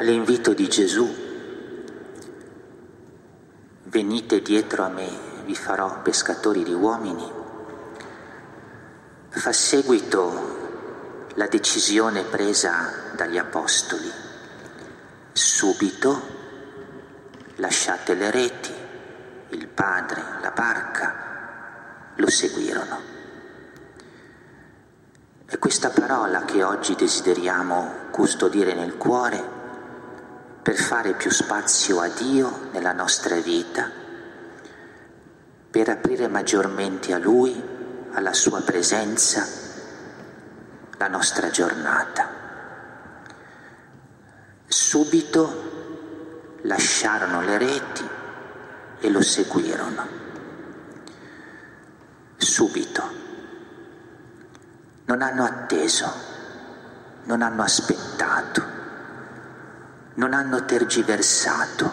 all'invito di Gesù, venite dietro a me, vi farò pescatori di uomini, fa seguito la decisione presa dagli apostoli. Subito lasciate le reti, il padre, la barca, lo seguirono. È questa parola che oggi desideriamo custodire nel cuore per fare più spazio a Dio nella nostra vita, per aprire maggiormente a Lui, alla Sua presenza, la nostra giornata. Subito lasciarono le reti e lo seguirono. Subito. Non hanno atteso, non hanno aspettato non hanno tergiversato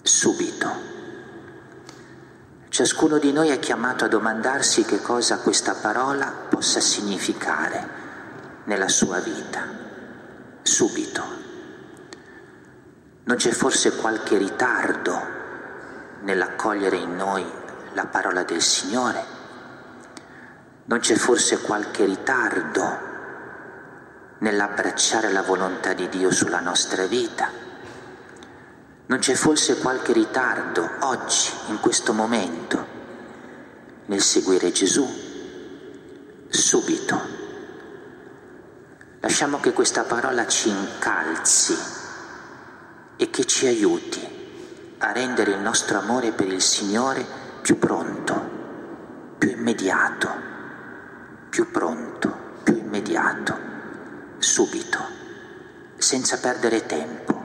subito. Ciascuno di noi è chiamato a domandarsi che cosa questa parola possa significare nella sua vita, subito. Non c'è forse qualche ritardo nell'accogliere in noi la parola del Signore? Non c'è forse qualche ritardo nell'abbracciare la volontà di Dio sulla nostra vita? Non c'è forse qualche ritardo oggi, in questo momento, nel seguire Gesù? Subito. Lasciamo che questa parola ci incalzi e che ci aiuti a rendere il nostro amore per il Signore più pronto, più immediato, più pronto, più immediato subito, senza perdere tempo,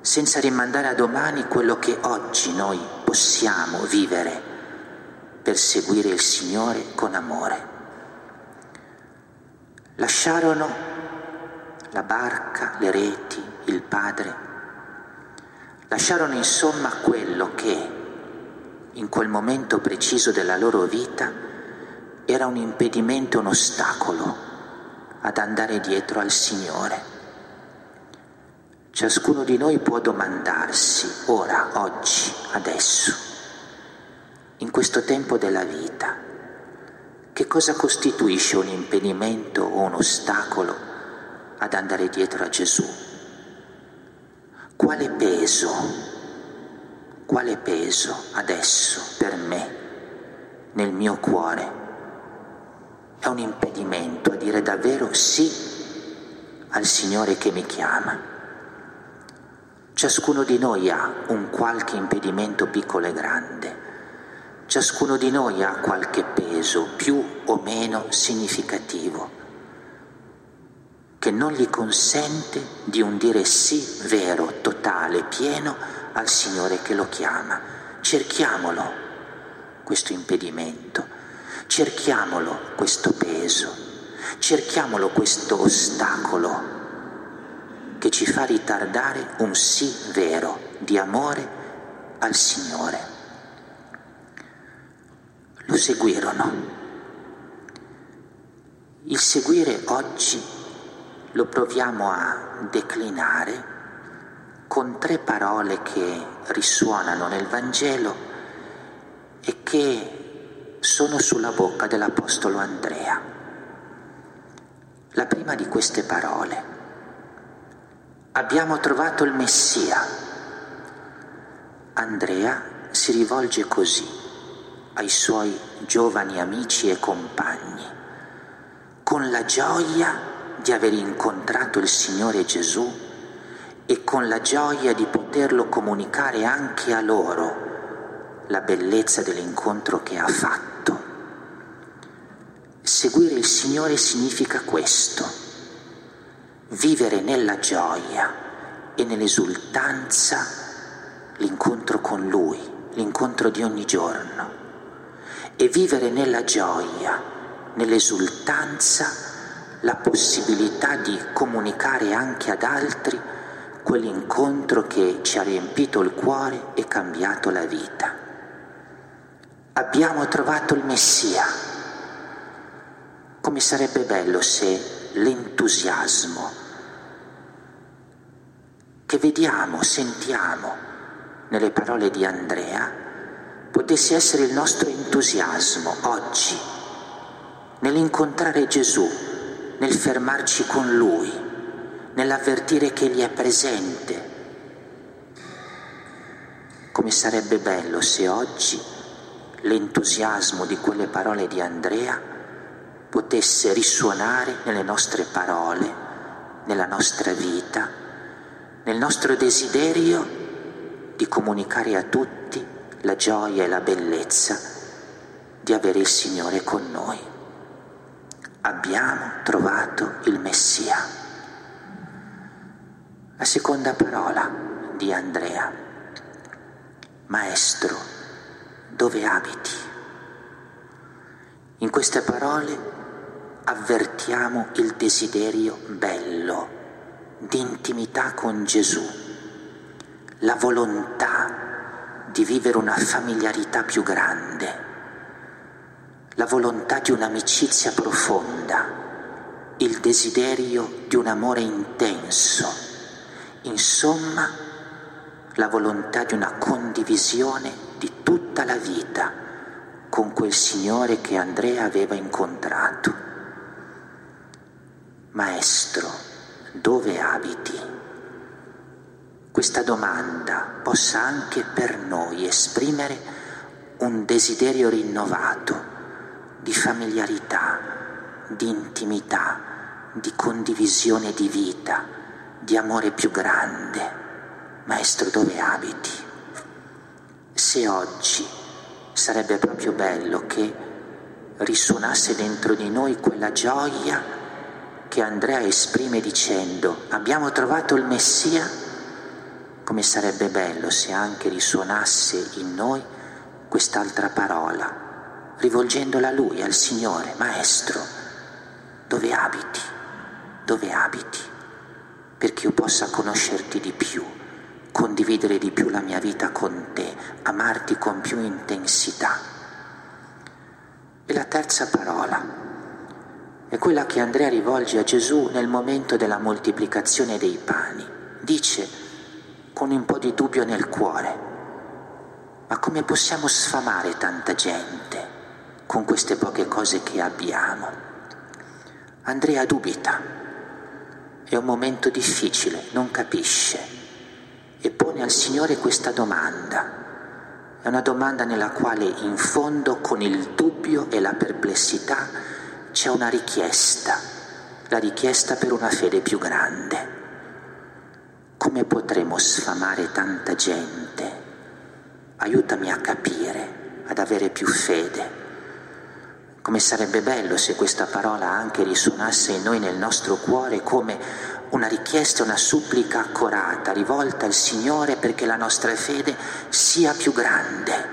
senza rimandare a domani quello che oggi noi possiamo vivere per seguire il Signore con amore. Lasciarono la barca, le reti, il Padre, lasciarono insomma quello che in quel momento preciso della loro vita era un impedimento, un ostacolo ad andare dietro al Signore. Ciascuno di noi può domandarsi ora, oggi, adesso, in questo tempo della vita, che cosa costituisce un impedimento o un ostacolo ad andare dietro a Gesù? Quale peso, quale peso adesso per me, nel mio cuore, è un impedimento a dire davvero sì al Signore che mi chiama. Ciascuno di noi ha un qualche impedimento piccolo e grande, ciascuno di noi ha qualche peso più o meno significativo che non gli consente di un dire sì vero, totale, pieno al Signore che lo chiama. Cerchiamolo, questo impedimento Cerchiamolo questo peso, cerchiamolo questo ostacolo che ci fa ritardare un sì vero di amore al Signore. Lo seguirono. Il seguire oggi lo proviamo a declinare con tre parole che risuonano nel Vangelo e che sono sulla bocca dell'Apostolo Andrea. La prima di queste parole. Abbiamo trovato il Messia. Andrea si rivolge così ai suoi giovani amici e compagni, con la gioia di aver incontrato il Signore Gesù e con la gioia di poterlo comunicare anche a loro la bellezza dell'incontro che ha fatto. Seguire il Signore significa questo, vivere nella gioia e nell'esultanza l'incontro con Lui, l'incontro di ogni giorno, e vivere nella gioia, nell'esultanza, la possibilità di comunicare anche ad altri quell'incontro che ci ha riempito il cuore e cambiato la vita. Abbiamo trovato il Messia come sarebbe bello se l'entusiasmo che vediamo, sentiamo nelle parole di Andrea, potesse essere il nostro entusiasmo oggi nell'incontrare Gesù, nel fermarci con Lui, nell'avvertire che Egli è presente. Come sarebbe bello se oggi l'entusiasmo di quelle parole di Andrea potesse risuonare nelle nostre parole, nella nostra vita, nel nostro desiderio di comunicare a tutti la gioia e la bellezza di avere il Signore con noi. Abbiamo trovato il Messia. La seconda parola di Andrea. Maestro, dove abiti? In queste parole avvertiamo il desiderio bello di intimità con Gesù, la volontà di vivere una familiarità più grande, la volontà di un'amicizia profonda, il desiderio di un amore intenso, insomma la volontà di una condivisione di tutta la vita con quel Signore che Andrea aveva incontrato. Maestro, dove abiti? Questa domanda possa anche per noi esprimere un desiderio rinnovato di familiarità, di intimità, di condivisione di vita, di amore più grande. Maestro, dove abiti? Se oggi sarebbe proprio bello che risuonasse dentro di noi quella gioia che Andrea esprime dicendo abbiamo trovato il Messia, come sarebbe bello se anche risuonasse in noi quest'altra parola, rivolgendola a Lui, al Signore, Maestro, dove abiti, dove abiti, perché io possa conoscerti di più, condividere di più la mia vita con te, amarti con più intensità. E la terza parola, è quella che Andrea rivolge a Gesù nel momento della moltiplicazione dei pani. Dice con un po' di dubbio nel cuore, ma come possiamo sfamare tanta gente con queste poche cose che abbiamo? Andrea dubita, è un momento difficile, non capisce e pone al Signore questa domanda. È una domanda nella quale in fondo con il dubbio e la perplessità c'è una richiesta, la richiesta per una fede più grande. Come potremo sfamare tanta gente? Aiutami a capire, ad avere più fede. Come sarebbe bello se questa parola anche risuonasse in noi nel nostro cuore come una richiesta, una supplica accorata, rivolta al Signore perché la nostra fede sia più grande,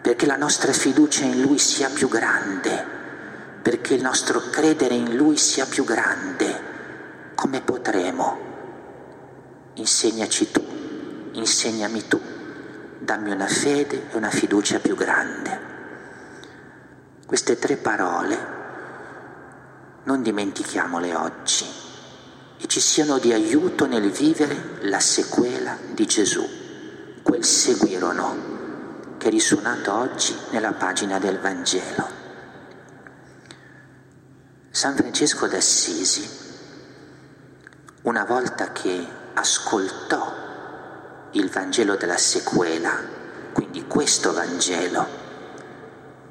perché la nostra fiducia in Lui sia più grande perché il nostro credere in Lui sia più grande. Come potremo? Insegnaci tu, insegnami tu, dammi una fede e una fiducia più grande. Queste tre parole non dimentichiamole oggi e ci siano di aiuto nel vivere la sequela di Gesù, quel seguirono che è risuonato oggi nella pagina del Vangelo. San Francesco d'Assisi, una volta che ascoltò il Vangelo della sequela, quindi questo Vangelo,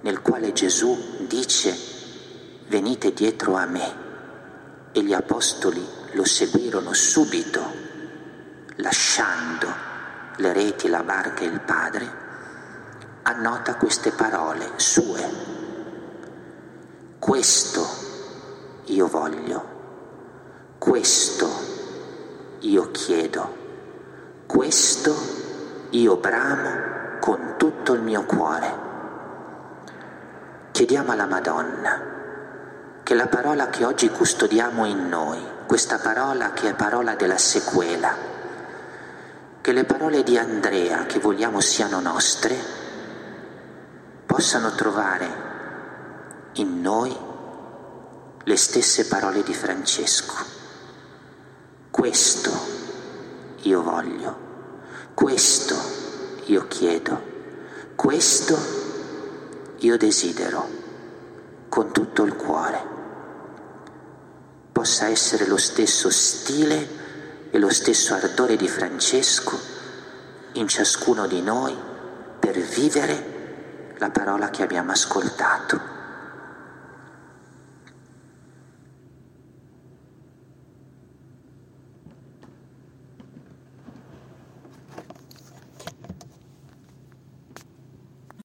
nel quale Gesù dice venite dietro a me e gli apostoli lo seguirono subito, lasciando le reti, la barca e il Padre, annota queste parole sue. Questo io voglio, questo io chiedo, questo io bramo con tutto il mio cuore. Chiediamo alla Madonna che la parola che oggi custodiamo in noi, questa parola che è parola della sequela, che le parole di Andrea che vogliamo siano nostre, possano trovare in noi le stesse parole di Francesco. Questo io voglio, questo io chiedo, questo io desidero con tutto il cuore. Possa essere lo stesso stile e lo stesso ardore di Francesco in ciascuno di noi per vivere la parola che abbiamo ascoltato.